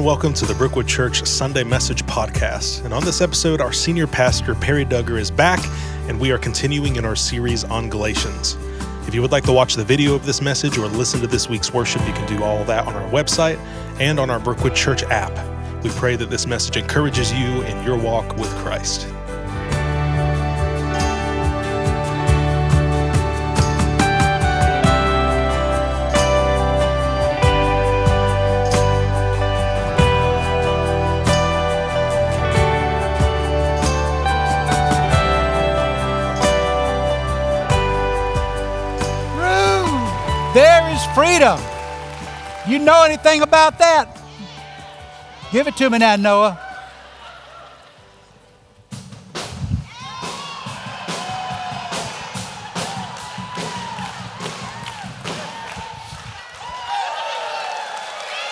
and welcome to the Brookwood Church Sunday Message Podcast. And on this episode, our senior pastor, Perry Duggar, is back, and we are continuing in our series on Galatians. If you would like to watch the video of this message or listen to this week's worship, you can do all that on our website and on our Brookwood Church app. We pray that this message encourages you in your walk with Christ. Freedom. You know anything about that? Give it to me now, Noah.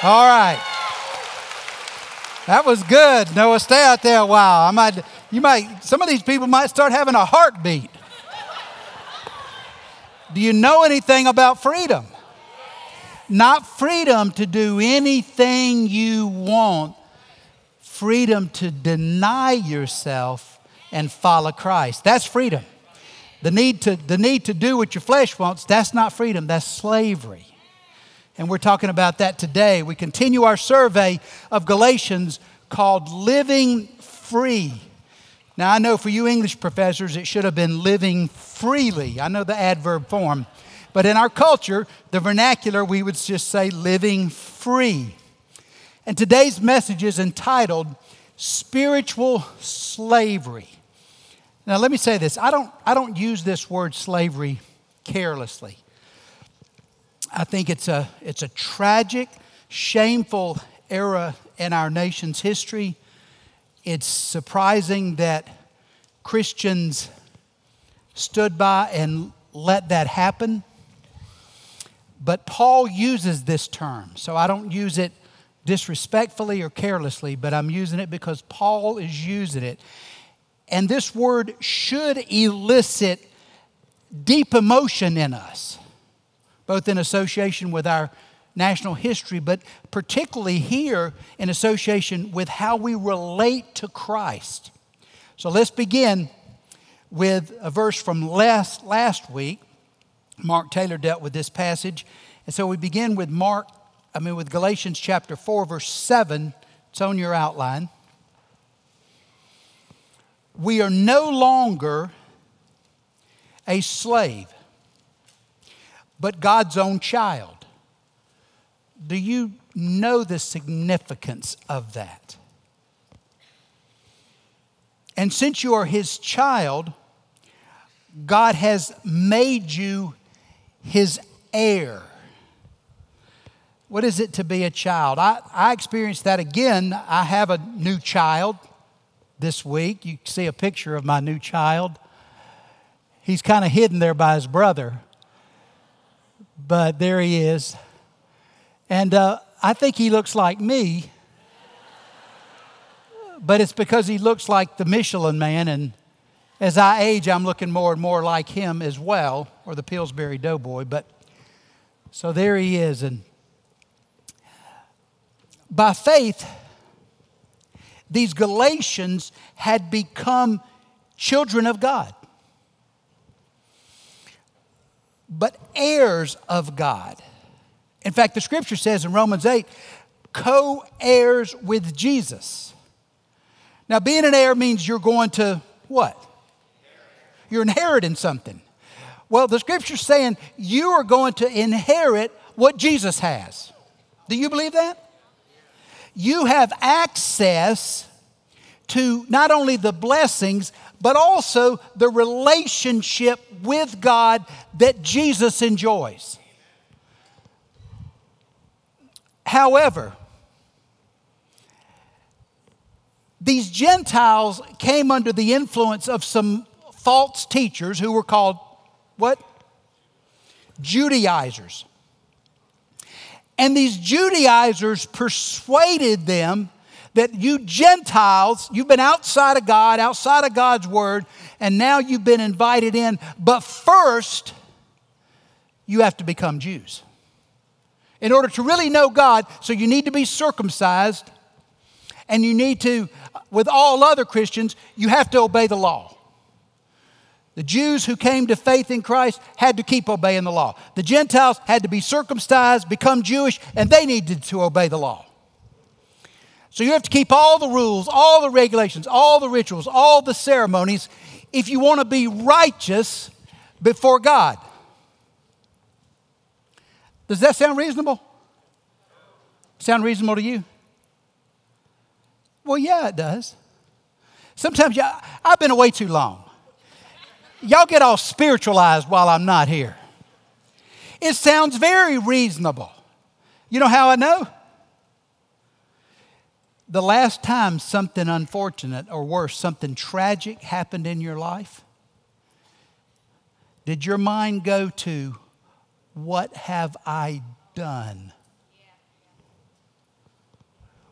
All right. That was good. Noah, stay out there a while. I might, you might, some of these people might start having a heartbeat. Do you know anything about freedom? Not freedom to do anything you want, freedom to deny yourself and follow Christ. That's freedom. The need to, the need to do what your flesh wants, that's not freedom, that's slavery. And we're talking about that today. We continue our survey of Galatians called Living Free. Now, I know for you English professors, it should have been living freely. I know the adverb form. But in our culture, the vernacular, we would just say living free. And today's message is entitled Spiritual Slavery. Now, let me say this I don't, I don't use this word slavery carelessly. I think it's a, it's a tragic, shameful era in our nation's history it's surprising that Christians stood by and let that happen. But Paul uses this term, so I don't use it disrespectfully or carelessly, but I'm using it because Paul is using it. And this word should elicit deep emotion in us, both in association with our national history, but particularly here in association with how we relate to Christ. So let's begin with a verse from last, last week. Mark Taylor dealt with this passage. And so we begin with Mark, I mean, with Galatians chapter 4, verse 7. It's on your outline. We are no longer a slave, but God's own child. Do you know the significance of that? And since you are his child, God has made you his heir. What is it to be a child? I, I experienced that again. I have a new child this week. You see a picture of my new child. He's kind of hidden there by his brother, but there he is. And uh, I think he looks like me, but it's because he looks like the Michelin man. And as I age, I'm looking more and more like him as well, or the Pillsbury Doughboy. But so there he is. And by faith, these Galatians had become children of God, but heirs of God. In fact, the scripture says in Romans 8, co heirs with Jesus. Now, being an heir means you're going to what? You're inheriting something. Well, the scripture's saying you are going to inherit what Jesus has. Do you believe that? You have access to not only the blessings, but also the relationship with God that Jesus enjoys. However, these Gentiles came under the influence of some false teachers who were called what? Judaizers. And these Judaizers persuaded them that you Gentiles, you've been outside of God, outside of God's word, and now you've been invited in. But first, you have to become Jews in order to really know God. So you need to be circumcised And you need to, with all other Christians, you have to obey the law. The Jews who came to faith in Christ had to keep obeying the law. The Gentiles had to be circumcised, become Jewish, and they needed to obey the law. So you have to keep all the rules, all the regulations, all the rituals, all the ceremonies if you want to be righteous before God. Does that sound reasonable? Sound reasonable to you? Well, yeah, it does. Sometimes y'all, I've been away too long. Y'all get all spiritualized while I'm not here. It sounds very reasonable. You know how I know? The last time something unfortunate or worse, something tragic happened in your life, did your mind go to, What have I done?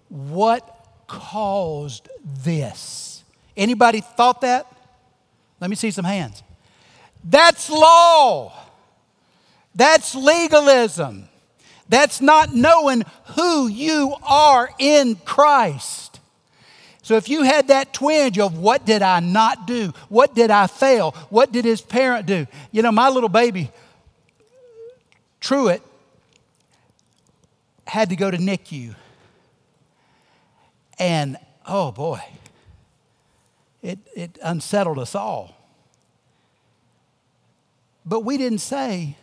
What caused this? Anybody thought that? Let me see some hands. That's law. That's legalism. That's not knowing who you are in Christ. So if you had that twinge of what did I not do? What did I fail? What did his parent do? You know, my little baby, Truett, had to go to NICU. And oh boy, it, it unsettled us all. But we didn't say,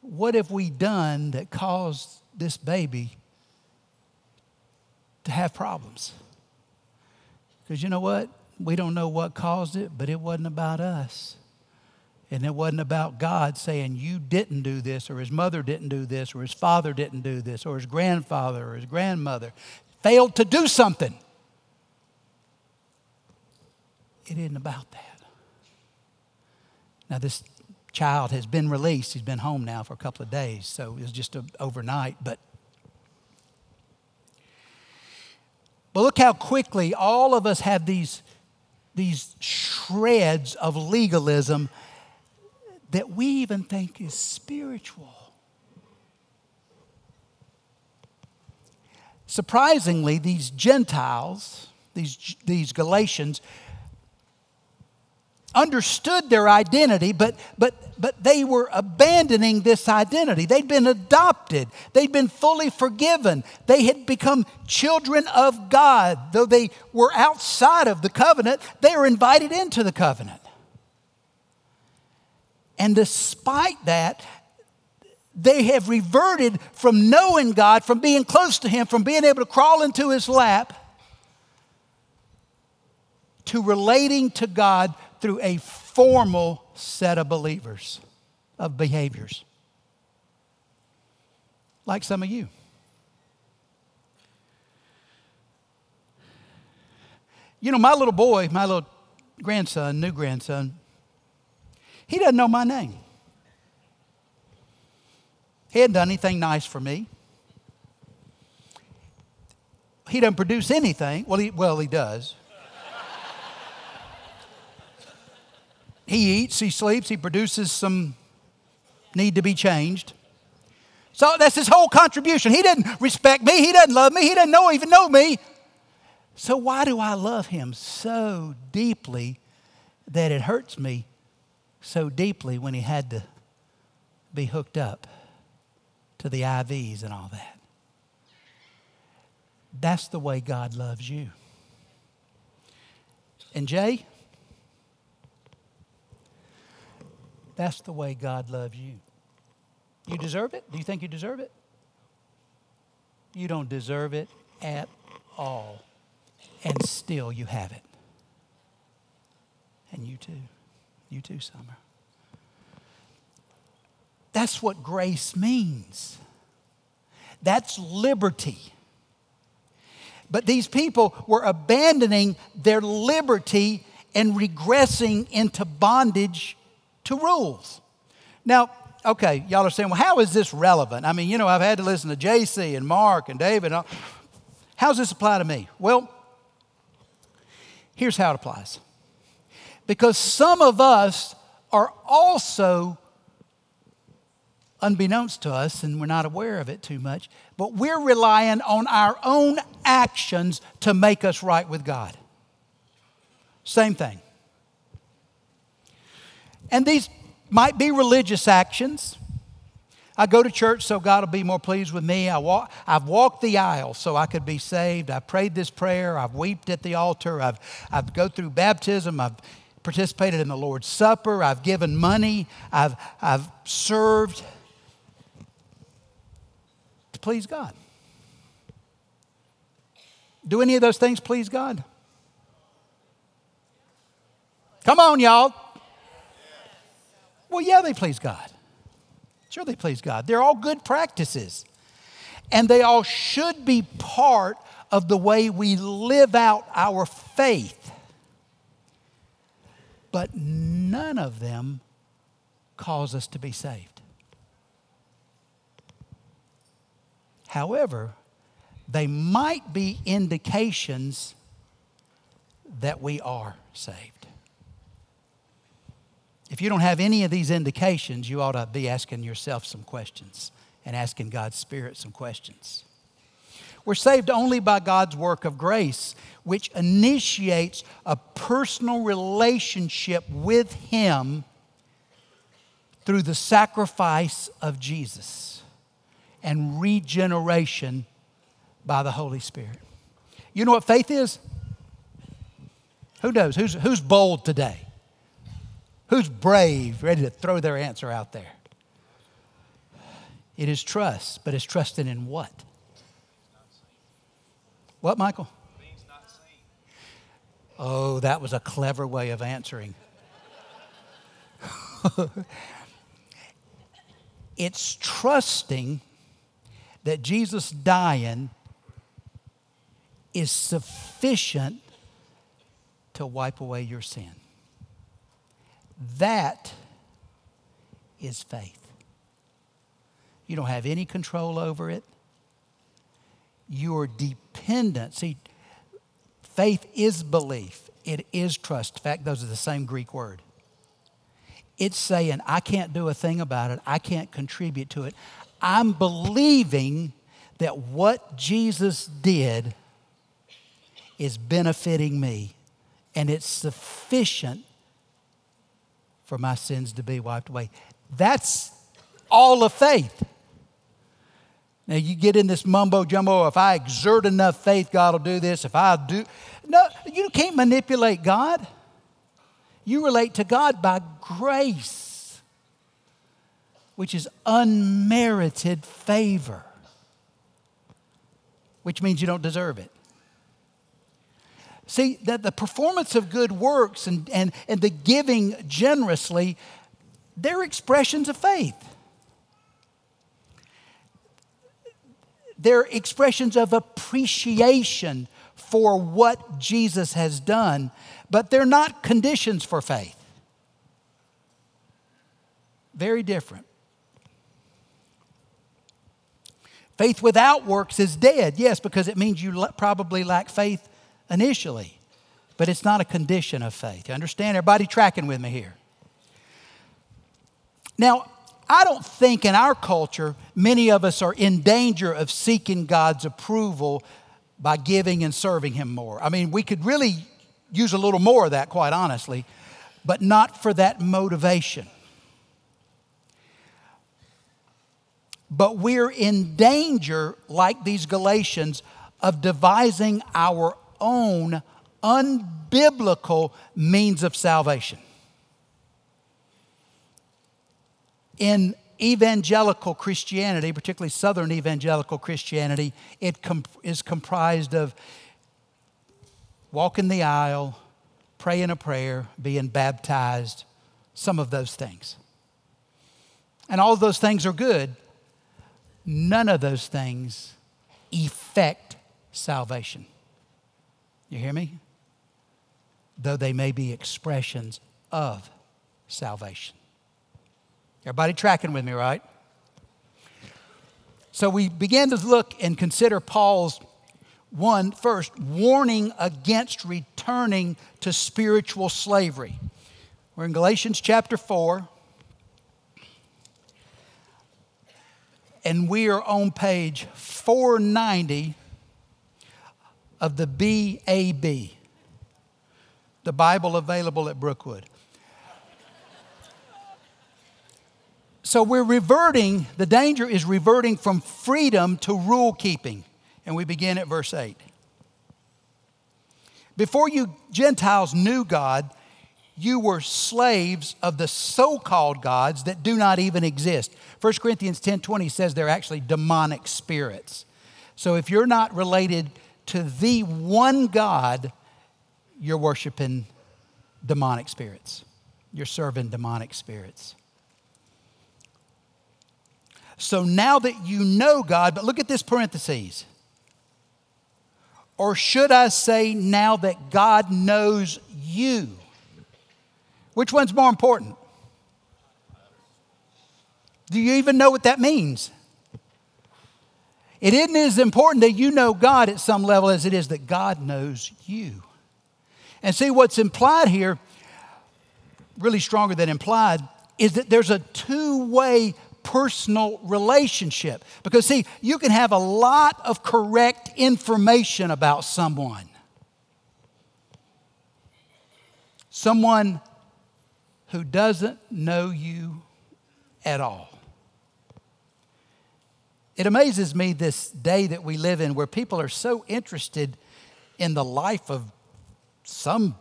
what have we done that caused this baby to have problems? Because you know what? We don't know what caused it, but it wasn't about us. And it wasn't about God saying, You didn't do this, or his mother didn't do this, or his father didn't do this, or his grandfather or his grandmother failed to do something. It isn't about that. Now, this child has been released. He's been home now for a couple of days, so it was just a, overnight. But, but look how quickly all of us have these, these shreds of legalism that we even think is spiritual. Surprisingly, these Gentiles, these, these Galatians, understood their identity, but, but, but they were abandoning this identity. They'd been adopted, they'd been fully forgiven, they had become children of God. Though they were outside of the covenant, they were invited into the covenant. And despite that, they have reverted from knowing God, from being close to Him, from being able to crawl into His lap, to relating to God through a formal set of believers, of behaviors. Like some of you. You know, my little boy, my little grandson, new grandson, he doesn't know my name. He hadn't done anything nice for me. He doesn't produce anything. Well, he, well, he does. He eats, he sleeps, he produces some need to be changed. So that's his whole contribution. He didn't respect me, he doesn't love me, he doesn't know even know me. So why do I love him so deeply that it hurts me so deeply when he had to be hooked up to the IVs and all that? That's the way God loves you. And Jay, That's the way God loves you. You deserve it? Do you think you deserve it? You don't deserve it at all. And still you have it. And you too. You too, Summer. That's what grace means. That's liberty. But these people were abandoning their liberty and regressing into bondage to rules. Now, okay, y'all are saying, well, how is this relevant? I mean, you know, I've had to listen to JC and Mark and David. And how does this apply to me? Well, here's how it applies. Because some of us are also unbeknownst to us, and we're not aware of it too much, but we're relying on our own actions to make us right with God. Same thing. And these might be religious actions. I go to church so God will be more pleased with me. I walk, I've walked the aisle so I could be saved. I've prayed this prayer. I've wept at the altar. I've, I've go through baptism. I've participated in the Lord's Supper. I've given money. I've, I've served to please God. Do any of those things please God? Come on, y'all. Well, yeah, they please God. Sure, they please God. They're all good practices. And they all should be part of the way we live out our faith. But none of them cause us to be saved. However, they might be indications that we are saved. If you don't have any of these indications, you ought to be asking yourself some questions and asking God's Spirit some questions. We're saved only by God's work of grace, which initiates a personal relationship with Him through the sacrifice of Jesus and regeneration by the Holy Spirit. You know what faith is? Who knows? Who's, who's bold today? Who's brave, ready to throw their answer out there? It is trust, but it's trusting in what? What, Michael? Oh, that was a clever way of answering. it's trusting that Jesus dying is sufficient to wipe away your sin. That is faith. You don't have any control over it. You're dependent. See, faith is belief, it is trust. In fact, those are the same Greek word. It's saying, I can't do a thing about it, I can't contribute to it. I'm believing that what Jesus did is benefiting me, and it's sufficient for my sins to be wiped away. That's all of faith. Now you get in this mumbo jumbo. If I exert enough faith, God will do this. If I do, no, you can't manipulate God. You relate to God by grace, which is unmerited favor, which means you don't deserve it. See, that the performance of good works and, and, and the giving generously, they're expressions of faith. They're expressions of appreciation for what Jesus has done, but they're not conditions for faith. Very different. Faith without works is dead, yes, because it means you probably lack faith initially, but it's not a condition of faith. You understand? Everybody tracking with me here? Now, I don't think in our culture many of us are in danger of seeking God's approval by giving and serving Him more. I mean, we could really use a little more of that, quite honestly, but not for that motivation. But we're in danger, like these Galatians, of devising our own unbiblical means of salvation. In evangelical Christianity, particularly Southern evangelical Christianity, it is comprised of walking the aisle, praying a prayer, being baptized, some of those things. And all those things are good. None of those things effect salvation. You hear me? Though they may be expressions of salvation. Everybody tracking with me, right? So we began to look and consider Paul's one first warning against returning to spiritual slavery. We're in Galatians chapter 4. and we are on page 490 of the BAB, the Bible available at Brookwood. So we're reverting, the danger is reverting from freedom to rule keeping. And we begin at verse 8. Before you Gentiles knew God, you were slaves of the so-called gods that do not even exist. 1 Corinthians 10:20 says they're actually demonic spirits. So if you're not related to the one God, you're worshiping demonic spirits. You're serving demonic spirits. So now that you know God, but look at this parentheses. Or should I say, now that God knows you? Which one's more important? Do you even know what that means? It isn't as important that you know God at some level as it is that God knows you. And see, what's implied here, really stronger than implied, is that there's a two way personal relationship. Because, see, you can have a lot of correct information about someone. Someone who doesn't know you at all. It amazes me this day that we live in where people are so interested in the life of some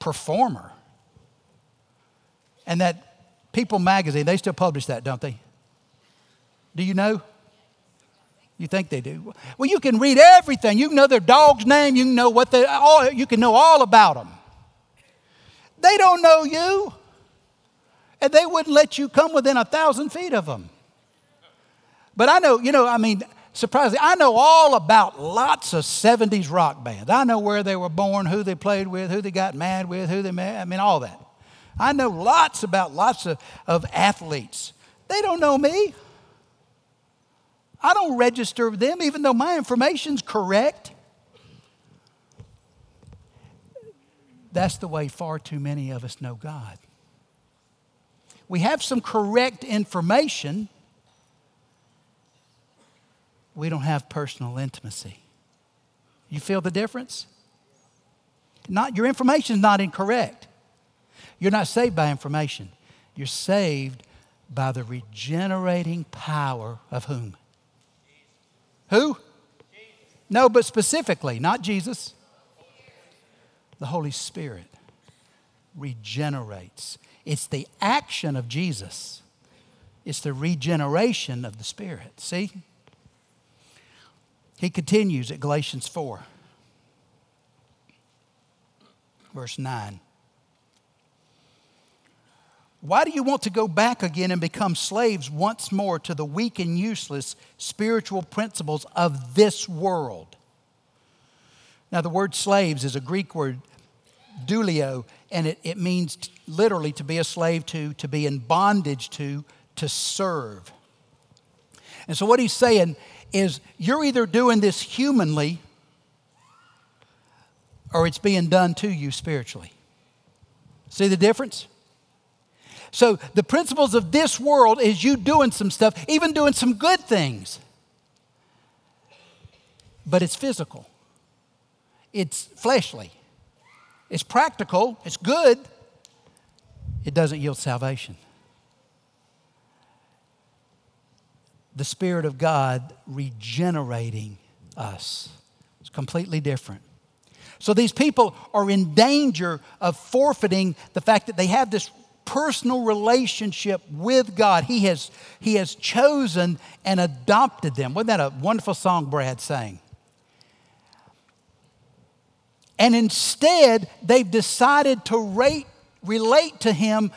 performer. And that People magazine, they still publish that, don't they? Do you know? You think they do? Well, you can read everything. You know their dog's name. You know what they all. You can know all about them. They don't know you, and they wouldn't let you come within a thousand feet of them. But I know, you know, I mean, surprisingly, I know all about lots of 70s rock bands. I know where they were born, who they played with, who they got mad with, who they met. I mean, all that. I know lots about lots of, of athletes. They don't know me. I don't register with them, even though my information's correct. That's the way far too many of us know God. We have some correct information, we don't have personal intimacy. You feel the difference? Not, your information is not incorrect. You're not saved by information. You're saved by the regenerating power of whom? Who? No, but specifically, not Jesus. The Holy Spirit regenerates. It's the action of Jesus, it's the regeneration of the Spirit. See? He continues at Galatians 4, verse 9. Why do you want to go back again and become slaves once more to the weak and useless spiritual principles of this world? Now, the word slaves is a Greek word, douleo, and it, it means literally to be a slave to, to be in bondage to, to serve. And so, what he's saying is you're either doing this humanly or it's being done to you spiritually. See the difference? So the principles of this world is you doing some stuff, even doing some good things. But it's physical. It's fleshly. It's practical, it's good. It doesn't yield salvation. The Spirit of God regenerating us. It's completely different. So these people are in danger of forfeiting the fact that they have this personal relationship with God. He has, he has chosen and adopted them. Wasn't that a wonderful song Brad sang? And instead, they've decided to rate, relate to Him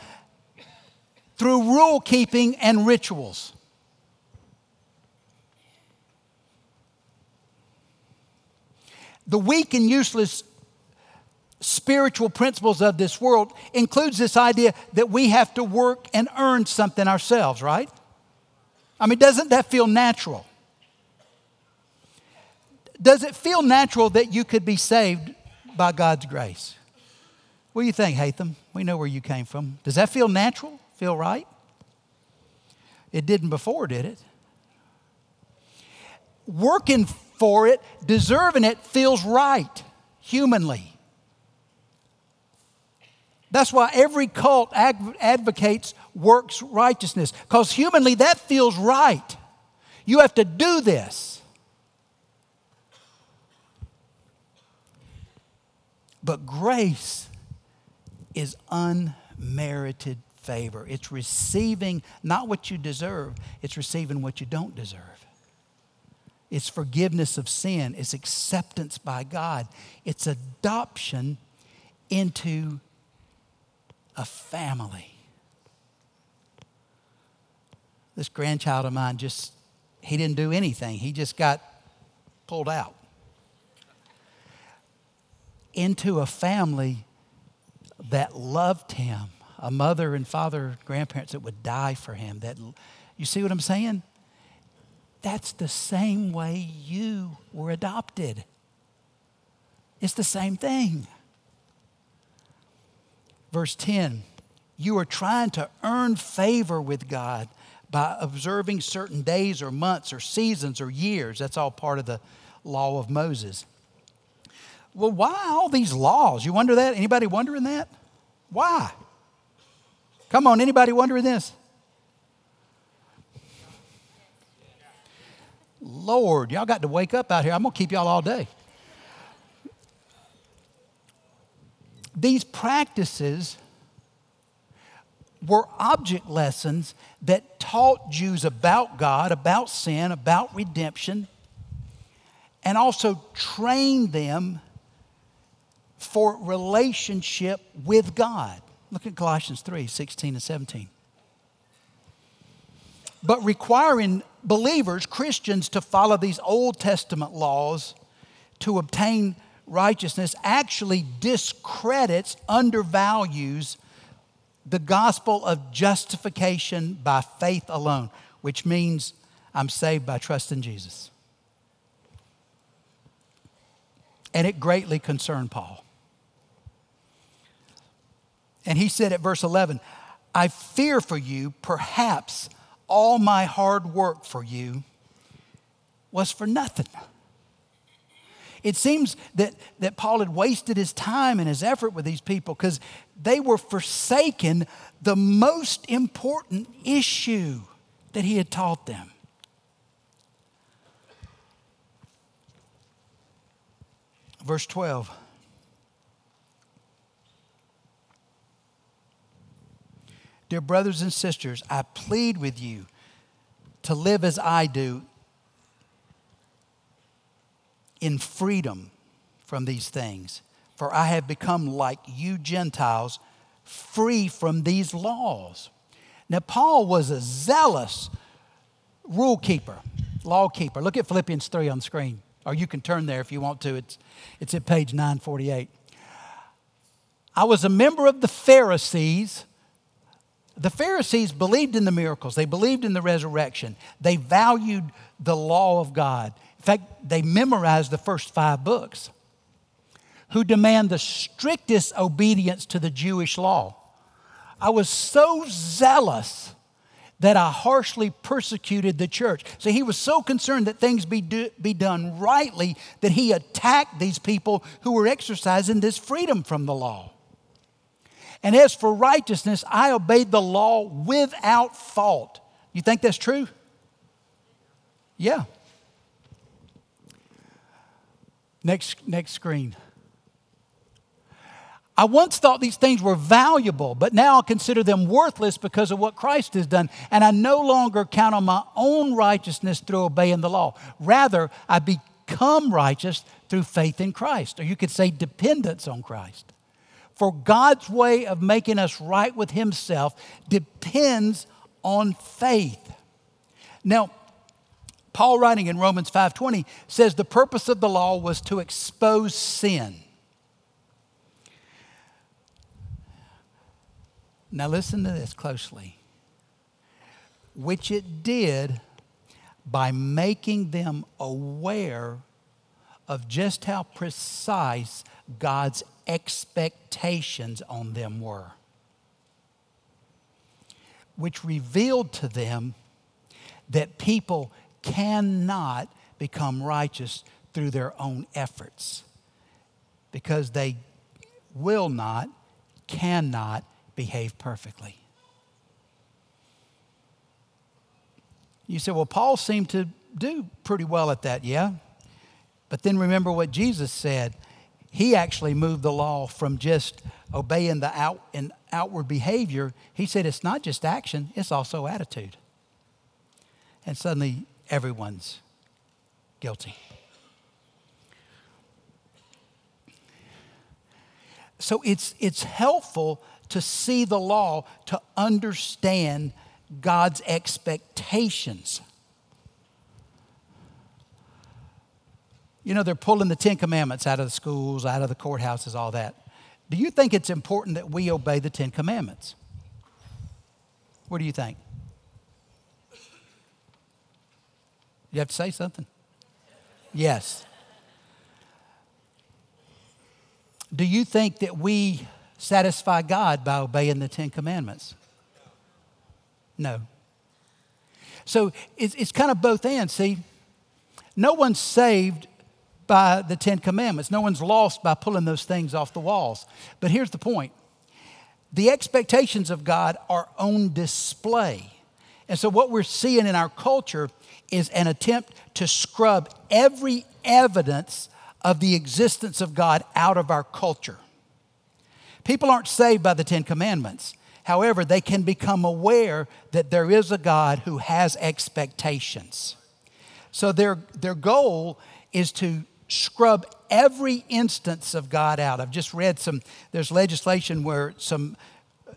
through rule keeping and rituals. The weak and useless spiritual principles of this world includes this idea that we have to work and earn something ourselves, right? I mean, doesn't that feel natural? Does it feel natural that you could be saved by God's grace? What do you think, Hatham? We know where you came from. Does that feel natural? Feel right? It didn't before, did it? working for it, deserving it, feels right humanly. That's why every cult advocates works righteousness, because humanly that feels right. You have to do this. But grace is unmerited favor. It's receiving not what you deserve, it's receiving what you don't deserve. It's forgiveness of sin, it's acceptance by God, it's adoption into a family. This grandchild of mine just, he didn't do anything, he just got pulled out into a family that loved him, a mother and father, grandparents that would die for him. That you see what I'm saying? That's the same way you were adopted. It's the same thing. Verse 10 You are trying to earn favor with God by observing certain days or months or seasons or years. That's all part of the law of Moses. Well, why all these laws? You wonder that? Anybody wondering that? Why? Come on, anybody wondering this? Lord, y'all got to wake up out here. I'm going to keep y'all all day. These practices were object lessons that taught Jews about God, about sin, about redemption, and also trained them for relationship with God. Look at Colossians 3 16 and 17. But requiring believers, Christians, to follow these Old Testament laws to obtain righteousness actually discredits, undervalues the gospel of justification by faith alone, which means I'm saved by trust in Jesus. And it greatly concerned Paul. And he said at verse 11, I fear for you, perhaps all my hard work for you was for nothing. It seems that, that Paul had wasted his time and his effort with these people because they were forsaken the most important issue that he had taught them. Verse 12. Dear brothers and sisters, I plead with you to live as I do in freedom from these things. For I have become like you Gentiles, free from these laws. Now, Paul was a zealous rule keeper, law keeper. Look at Philippians 3 on the screen, or you can turn there if you want to. It's, it's at page 948. I was a member of the Pharisees the Pharisees believed in the miracles, they believed in the resurrection, they valued the law of God. In fact, they memorized the first five books, who demand the strictest obedience to the Jewish law. I was so zealous that I harshly persecuted the church. So he was so concerned that things be, do, be done rightly that he attacked these people who were exercising this freedom from the law. And as for righteousness, I obeyed the law without fault. You think that's true? Yeah. Next, next screen. I once thought these things were valuable, but now I consider them worthless because of what Christ has done. And I no longer count on my own righteousness through obeying the law. Rather, I become righteous through faith in Christ, or you could say dependence on Christ. For God's way of making us right with Himself depends on faith. Now, Paul writing in Romans 5:20 says the purpose of the law was to expose sin. Now listen to this closely. Which it did by making them aware of just how precise God's expectations on them were, which revealed to them that people cannot become righteous through their own efforts because they will not, cannot behave perfectly. You say, well, Paul seemed to do pretty well at that, yeah? But then remember what Jesus said. He actually moved the law from just obeying the out and outward behavior. He said it's not just action, it's also attitude. And suddenly everyone's guilty. So it's, it's helpful to see the law to understand God's expectations. You know, they're pulling the Ten Commandments out of the schools, out of the courthouses, all that. Do you think it's important that we obey the Ten Commandments? What do you think? You have to say something? Yes. Do you think that we satisfy God by obeying the Ten Commandments? No. So it's, it's kind of both ends. See, no one's saved by the Ten Commandments, no one's lost by pulling those things off the walls. But here's the point the expectations of God are on display. And so, what we're seeing in our culture is an attempt to scrub every evidence of the existence of God out of our culture. People aren't saved by the Ten Commandments. However, they can become aware that there is a God who has expectations. So their, their goal is to scrub every instance of God out. I've just read some, there's legislation where some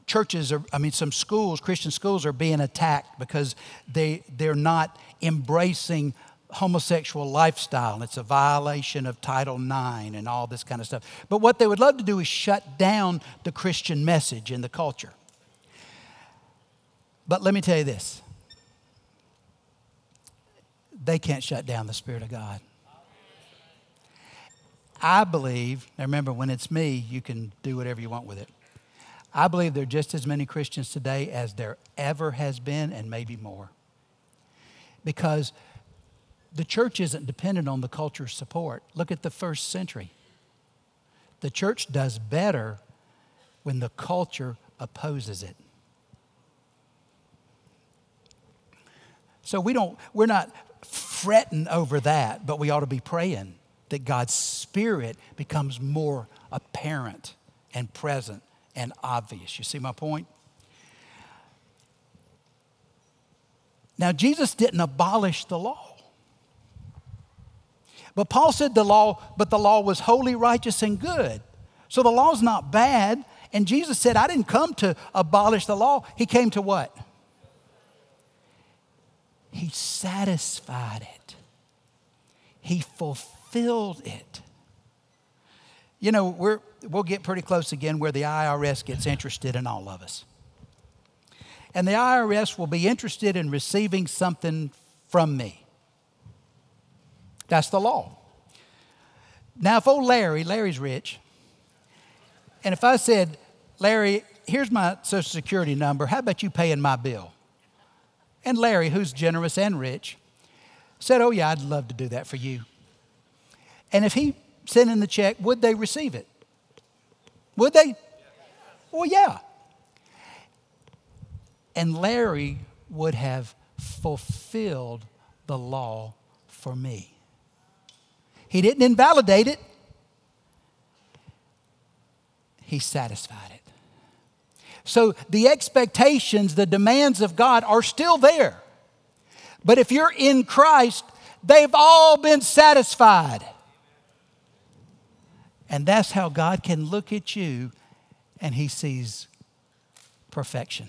churches are, I mean, some schools, Christian schools are being attacked because they, they're not embracing homosexual lifestyle. It's a violation of Title IX and all this kind of stuff. But what they would love to do is shut down the Christian message in the culture. But let me tell you this they can't shut down the Spirit of God. I believe, now remember, when it's me, you can do whatever you want with it. I believe there are just as many Christians today as there ever has been, and maybe more. Because the church isn't dependent on the culture's support. Look at the first century. The church does better when the culture opposes it. So we don't, we're not fretting over that, but we ought to be praying that God's Spirit becomes more apparent and present and obvious. You see my point? Now, Jesus didn't abolish the law. But Paul said the law, but the law was holy, righteous, and good. So the law's not bad. And Jesus said, I didn't come to abolish the law. He came to what? He satisfied it, He fulfilled it. You know, we're, we'll get pretty close again where the IRS gets interested in all of us. And the IRS will be interested in receiving something from me. That's the law. Now, if old Larry, Larry's rich, and if I said, Larry, here's my social security number, how about you paying my bill? And Larry, who's generous and rich, said, Oh, yeah, I'd love to do that for you. And if he sent in the check, would they receive it? Would they? Well, yeah. And Larry would have fulfilled the law for me. He didn't invalidate it, he satisfied it. So the expectations, the demands of God are still there. But if you're in Christ, they've all been satisfied. And that's how God can look at you and he sees perfection.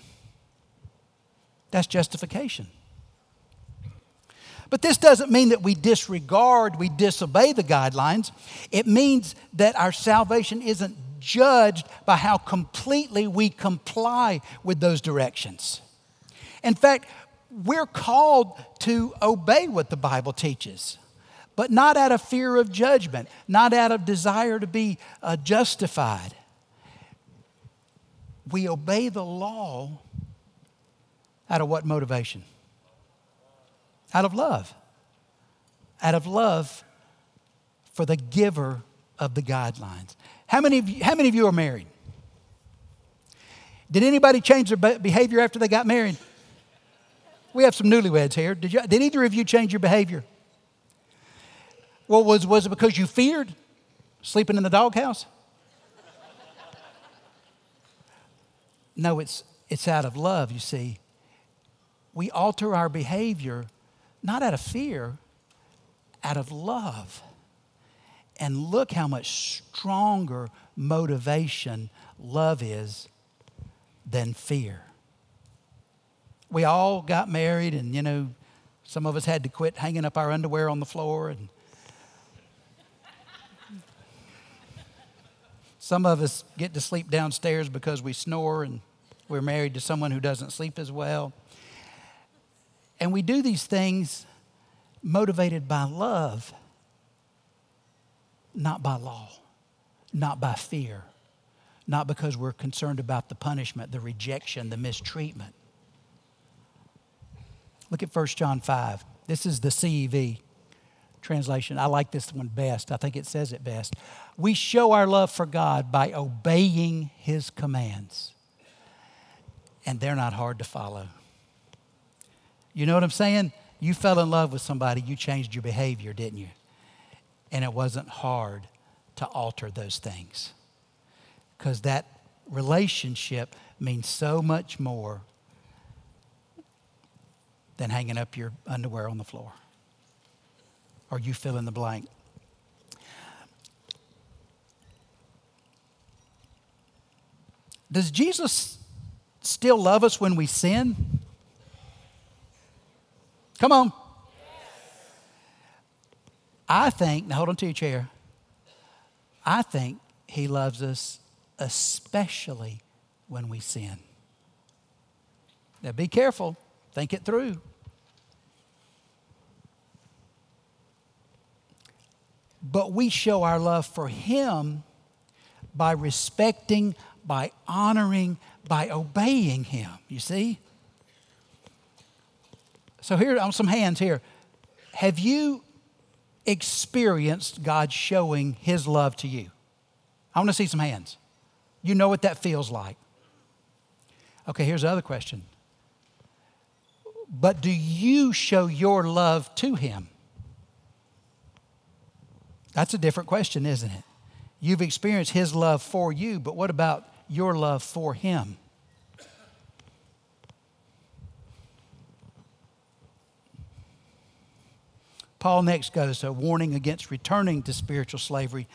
That's justification. But this doesn't mean that we disregard, we disobey the guidelines. It means that our salvation isn't judged by how completely we comply with those directions. In fact, we're called to obey what the Bible teaches, but not out of fear of judgment, not out of desire to be uh, justified. We obey the law out of what motivation? out of love, out of love for the giver of the guidelines. How many of you, how many of you are married? Did anybody change their behavior after they got married? We have some newlyweds here. Did, you, did either of you change your behavior? Well, was, was it because you feared sleeping in the doghouse? No, it's, it's out of love, you see. We alter our behavior not out of fear, out of love. And look how much stronger motivation love is than fear. We all got married, and you know, some of us had to quit hanging up our underwear on the floor, and some of us get to sleep downstairs because we snore, and we're married to someone who doesn't sleep as well. And we do these things motivated by love, not by law, not by fear, not because we're concerned about the punishment, the rejection, the mistreatment. Look at 1 John 5. This is the CEV translation. I like this one best. I think it says it best. We show our love for God by obeying his commands. And they're not hard to follow. You know what I'm saying? You fell in love with somebody, you changed your behavior, didn't you? And it wasn't hard to alter those things. Because that relationship means so much more than hanging up your underwear on the floor or you fill in the blank. Does Jesus still love us when we sin? Come on. I think, now hold on to your chair. I think he loves us especially when we sin. Now be careful, think it through. But we show our love for him by respecting, by honoring, by obeying him. You see? So here on some hands here. Have you experienced God showing his love to you? I want to see some hands. You know what that feels like. Okay, here's the other question. But do you show your love to him? That's a different question, isn't it? You've experienced his love for you, but what about your love for him? Paul next goes to a warning against returning to spiritual slavery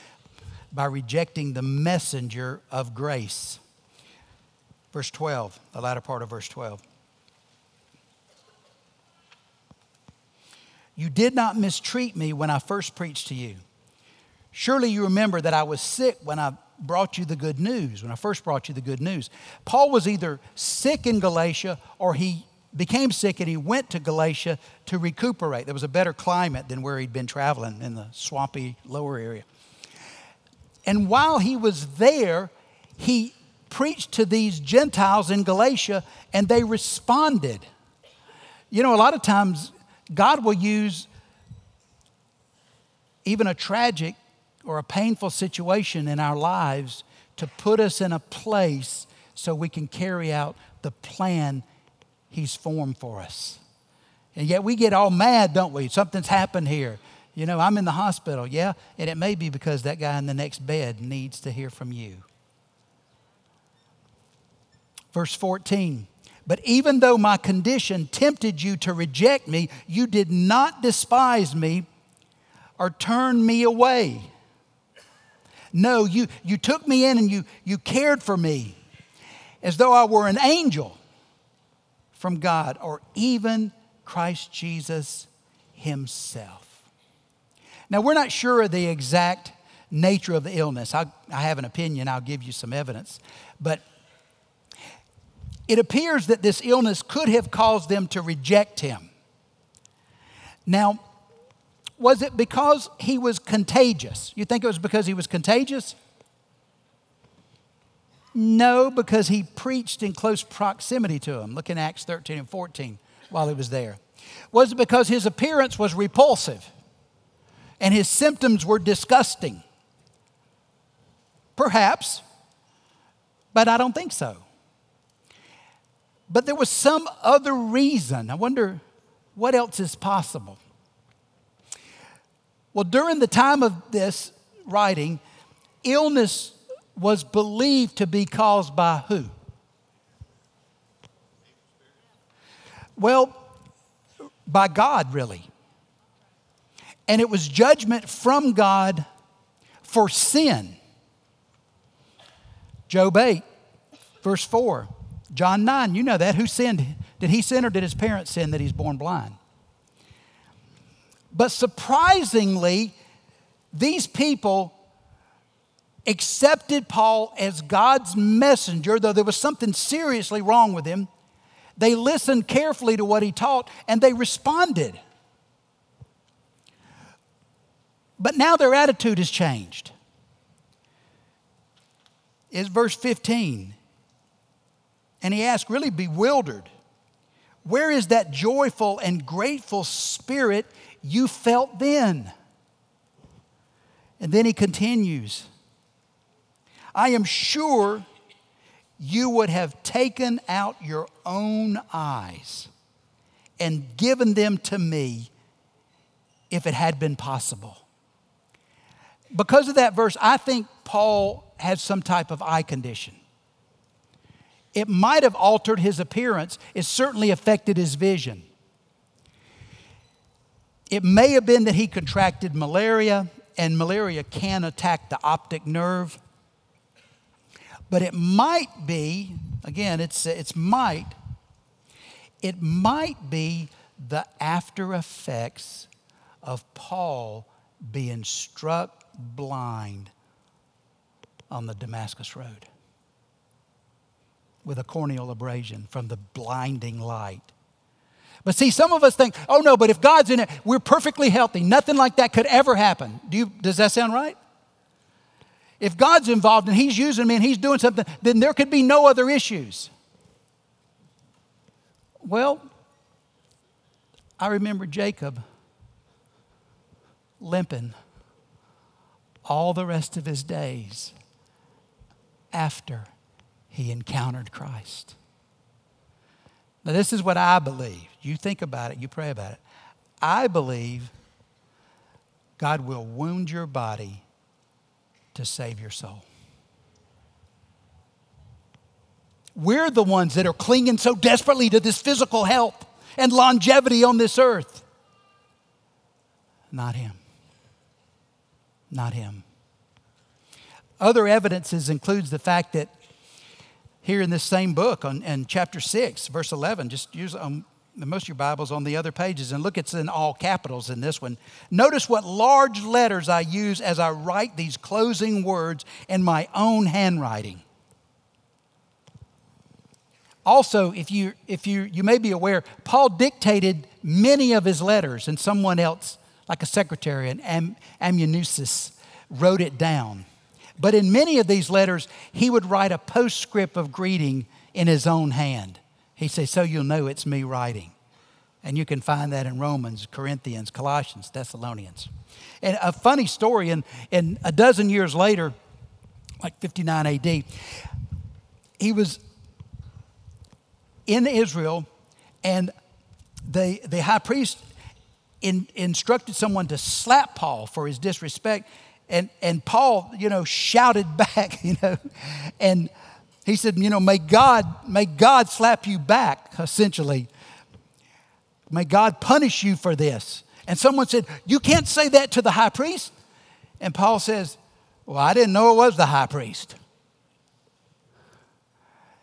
by rejecting the messenger of grace. Verse 12, the latter part of verse 12. You did not mistreat me when I first preached to you. Surely you remember that I was sick when I brought you the good news, when I first brought you the good news. Paul was either sick in Galatia or he became sick and he went to Galatia to recuperate. There was a better climate than where he'd been traveling in the swampy lower area. And while he was there, he preached to these Gentiles in Galatia and they responded. You know, a lot of times God will use even a tragic or a painful situation in our lives to put us in a place so we can carry out the plan He's formed for us. And yet we get all mad, don't we? Something's happened here. You know, I'm in the hospital. Yeah, and it may be because that guy in the next bed needs to hear from you. Verse 14. But even though my condition tempted you to reject me, you did not despise me or turn me away. No, you, you took me in and you, you cared for me as though I were an angel from God or even Christ Jesus Himself. Now, we're not sure of the exact nature of the illness. I, I have an opinion, I'll give you some evidence. But it appears that this illness could have caused them to reject Him. Now, was it because he was contagious? You think it was because he was contagious? No, because he preached in close proximity to him. Look in Acts 13 and 14 while he was there. Was it because his appearance was repulsive? and his symptoms were disgusting. Perhaps, but I don't think so. But there was some other reason. I wonder what else is possible. Well, during the time of this writing, illness was believed to be caused by who? Well, by God, really. And it was judgment from God for sin. Job 8, verse 4. John 9, you know that. Who sinned? Did he sin or did his parents sin that he's born blind? But surprisingly, these people accepted Paul as God's messenger, though there was something seriously wrong with him. They listened carefully to what he taught and they responded. But now their attitude has changed. Is verse 15. And he asked, really bewildered, Where is that joyful and grateful spirit you felt then? And then he continues, I am sure you would have taken out your own eyes and given them to me if it had been possible. Because of that verse, I think Paul had some type of eye condition. It might have altered his appearance, it certainly affected his vision. It may have been that he contracted malaria, and malaria can attack the optic nerve. But it might be, again, it's, it's might, it might be the after effects of Paul being struck blind on the Damascus Road with a corneal abrasion from the blinding light. But see, some of us think, oh no, but if God's in it, we're perfectly healthy. Nothing like that could ever happen. Do you, does that sound right? If God's involved and He's using me and He's doing something, then there could be no other issues. Well, I remember Jacob limping all the rest of his days after he encountered Christ. Now, this is what I believe. You think about it, you pray about it. I believe God will wound your body to save your soul. We're the ones that are clinging so desperately to this physical health and longevity on this earth. Not Him. Not Him. Other evidences includes the fact that here in this same book, on, in chapter 6, verse 11, just use um, most of your Bibles on the other pages and look, it's in all capitals in this one. Notice what large letters I use as I write these closing words in my own handwriting. Also, if you, if you, you may be aware, Paul dictated many of his letters, and someone else, like a secretary, an am, wrote it down. But in many of these letters, he would write a postscript of greeting in his own hand. He'd say, So you'll know it's me writing. And you can find that in Romans, Corinthians, Colossians, Thessalonians. And a funny story, and, in a dozen years later, like 59 AD, he was in Israel, and the, the high priest in, instructed someone to slap Paul for his disrespect. And, and Paul, you know, shouted back, you know, and he said, you know, may God, may God slap you back, essentially. May God punish you for this. And someone said, You can't say that to the high priest. And Paul says, Well, I didn't know it was the high priest.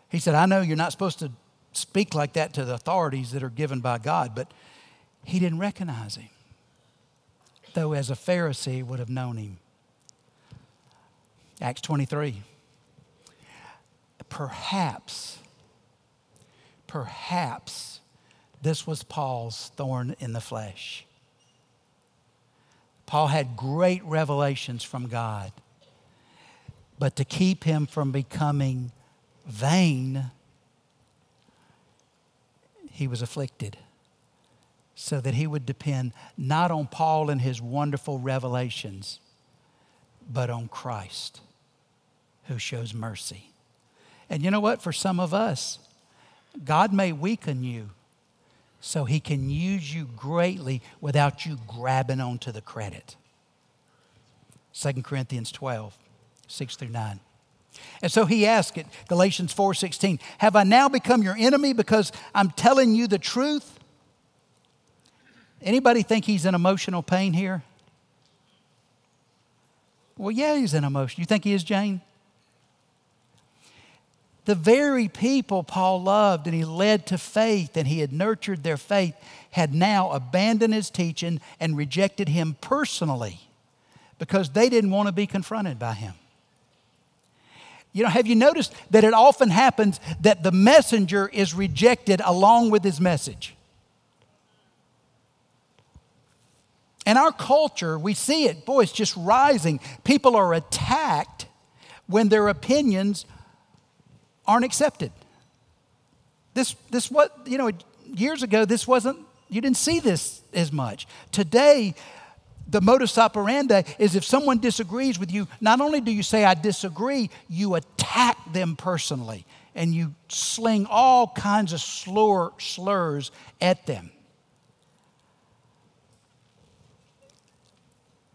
He said, I know you're not supposed to speak like that to the authorities that are given by God, but he didn't recognize him, though as a Pharisee would have known him. Acts 23. Perhaps, perhaps this was Paul's thorn in the flesh. Paul had great revelations from God, but to keep him from becoming vain, he was afflicted. so that he would depend not on Paul and his wonderful revelations, but on Christ who shows mercy. And you know what? For some of us, God may weaken you so he can use you greatly without you grabbing onto the credit. 2 Corinthians 12, 6 through 9. And so he asked it, Galatians 4:16, "Have I now become your enemy because I'm telling you the truth?" Anybody think he's in emotional pain here? Well, yeah, he's in emotion. You think he is, Jane? The very people Paul loved and he led to faith and he had nurtured their faith had now abandoned his teaching and rejected him personally because they didn't want to be confronted by him. You know, have you noticed that it often happens that the messenger is rejected along with his message? In our culture, we see it, boy, it's just rising. People are attacked when their opinions aren't accepted. This, this what, you know, years ago, this wasn't, you didn't see this as much. Today, the modus operandi is if someone disagrees with you, not only do you say, I disagree, you attack them personally and you sling all kinds of slur, slurs at them.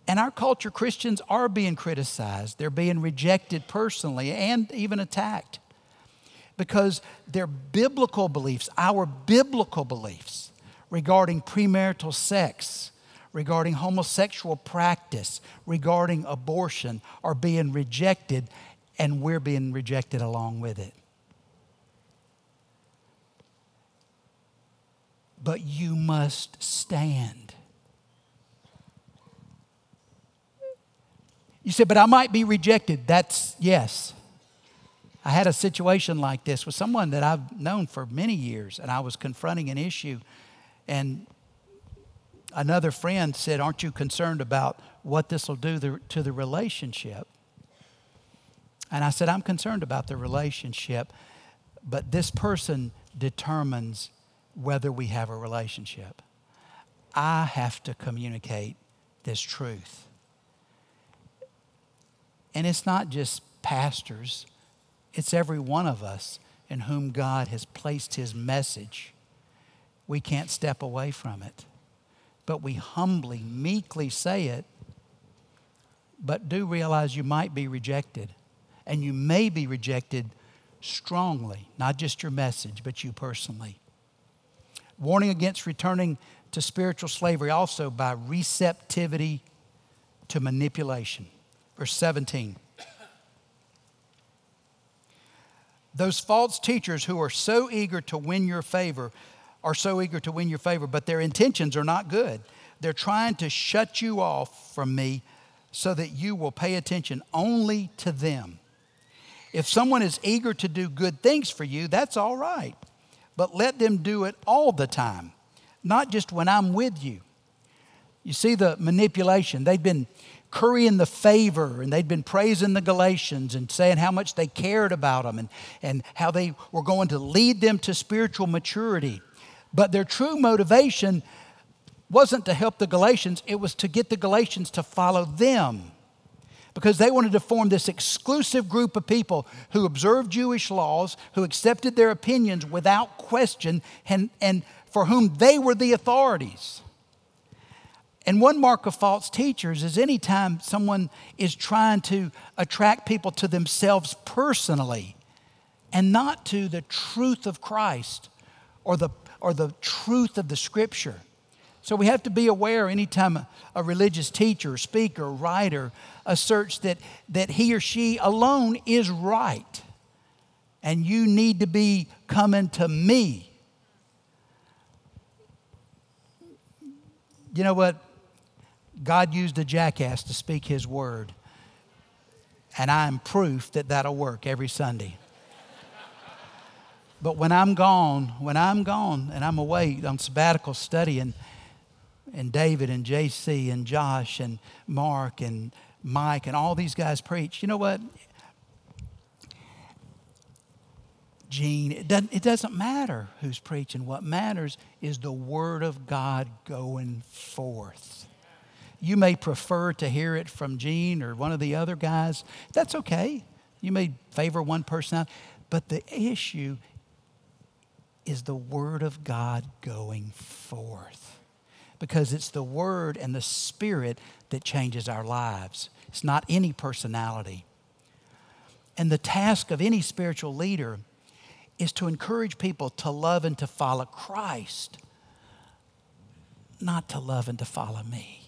And our culture, Christians are being criticized. They're being rejected personally and even attacked because their biblical beliefs, our biblical beliefs regarding premarital sex, regarding homosexual practice, regarding abortion, are being rejected, and we're being rejected along with it. But you must stand. You said, but I might be rejected. That's yes. I had a situation like this with someone that I've known for many years, and I was confronting an issue. And another friend said, Aren't you concerned about what this will do to the relationship? And I said, I'm concerned about the relationship, but this person determines whether we have a relationship. I have to communicate this truth. And it's not just pastors, it's every one of us in whom God has placed his message. We can't step away from it, but we humbly, meekly say it. But do realize you might be rejected, and you may be rejected strongly, not just your message, but you personally. Warning against returning to spiritual slavery also by receptivity to manipulation. Verse 17. Those false teachers who are so eager to win your favor are so eager to win your favor, but their intentions are not good. They're trying to shut you off from me so that you will pay attention only to them. If someone is eager to do good things for you, that's all right. But let them do it all the time, not just when I'm with you. You see the manipulation. They've been currying the favor, and they'd been praising the Galatians and saying how much they cared about them and, and how they were going to lead them to spiritual maturity. But their true motivation wasn't to help the Galatians, it was to get the Galatians to follow them. Because they wanted to form this exclusive group of people who observed Jewish laws, who accepted their opinions without question, and, and for whom they were the authorities. And one mark of false teachers is anytime someone is trying to attract people to themselves personally and not to the truth of Christ or the, or the truth of the scripture. So we have to be aware anytime a, religious teacher, speaker, writer asserts that, that he or she alone is right and you need to be coming to me. You know what? God used a jackass to speak his word. And I am proof that that'll work every Sunday. But when I'm gone, when I'm gone and I'm away on sabbatical studying, and David and JC and Josh and Mark and Mike and all these guys preach, you know what? Gene. It doesn't, it doesn't matter who's preaching. What matters is the Word of God going forth. You may prefer to hear it from Gene or one of the other guys. That's okay. You may favor one person out. But the issue is the Word of God going forth. Because it's the Word and the Spirit that changes our lives. It's not any personality. And the task of any spiritual leader is to encourage people to love and to follow Christ, not to love and to follow me.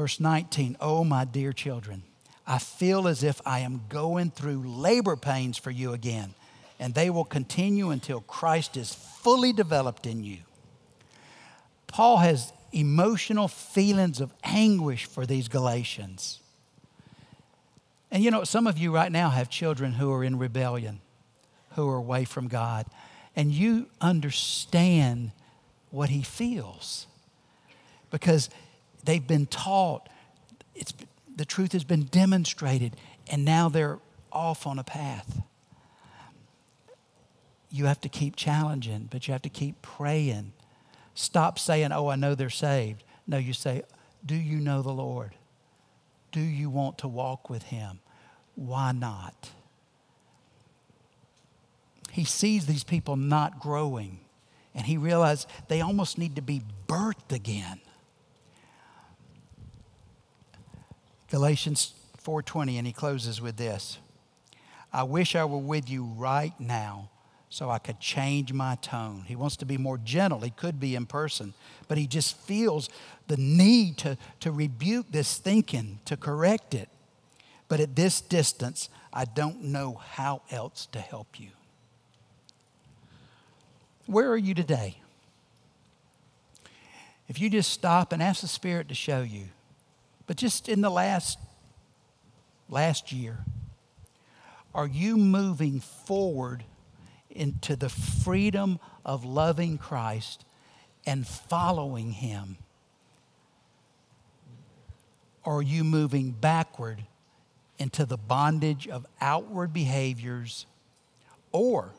Verse 19, oh, my dear children, I feel as if I am going through labor pains for you again, and they will continue until Christ is fully developed in you. Paul has emotional feelings of anguish for these Galatians. And you know, some of you right now have children who are in rebellion, who are away from God, and you understand what he feels because they've been taught, it's, the truth has been demonstrated, and now they're off on a path. You have to keep challenging, but you have to keep praying. Stop saying, Oh, I know they're saved. No, you say, Do you know the Lord? Do you want to walk with him? Why not? He sees these people not growing, and he realizes they almost need to be birthed again. Galatians 4:20 and he closes with this. I wish I were with you right now so I could change my tone. He wants to be more gentle. He could be in person, but he just feels the need to, to rebuke this thinking, to correct it. But at this distance, I don't know how else to help you. Where are you today? If you just stop and ask the Spirit to show you, but just in the last last year, are you moving forward into the freedom of loving Christ and following Him? Or are you moving backward into the bondage of outward behaviors or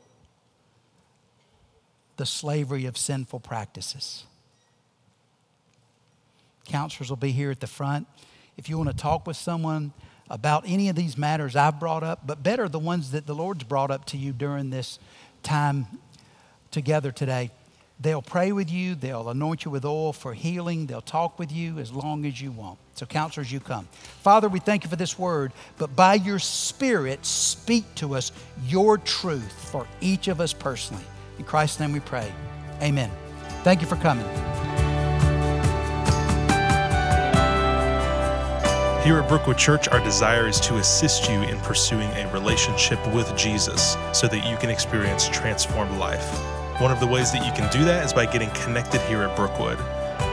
the slavery of sinful practices? Counselors will be here at the front. If you want to talk with someone about any of these matters I've brought up, but better the ones that the Lord's brought up to you during this time together today. They'll pray with you, they'll anoint you with oil for healing, they'll talk with you as long as you want. So, counselors, you come. Father, we thank you for this word, but by your Spirit, speak to us your truth for each of us personally. In Christ's name we pray. Amen. Thank you for coming. Here at Brookwood Church, our desire is to assist you in pursuing a relationship with Jesus so that you can experience transformed life. One of the ways that you can do that is by getting connected here at Brookwood.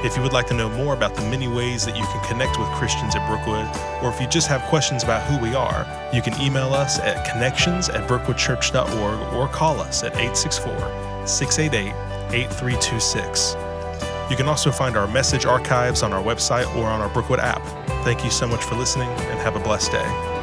If you would like to know more about the many ways that you can connect with Christians at Brookwood, or if you just have questions about who we are, you can email us at connections at brookwoodchurch.org or call us at 864 688 8326. You can also find our message archives on our website or on our Brookwood app. Thank you so much for listening and have a blessed day.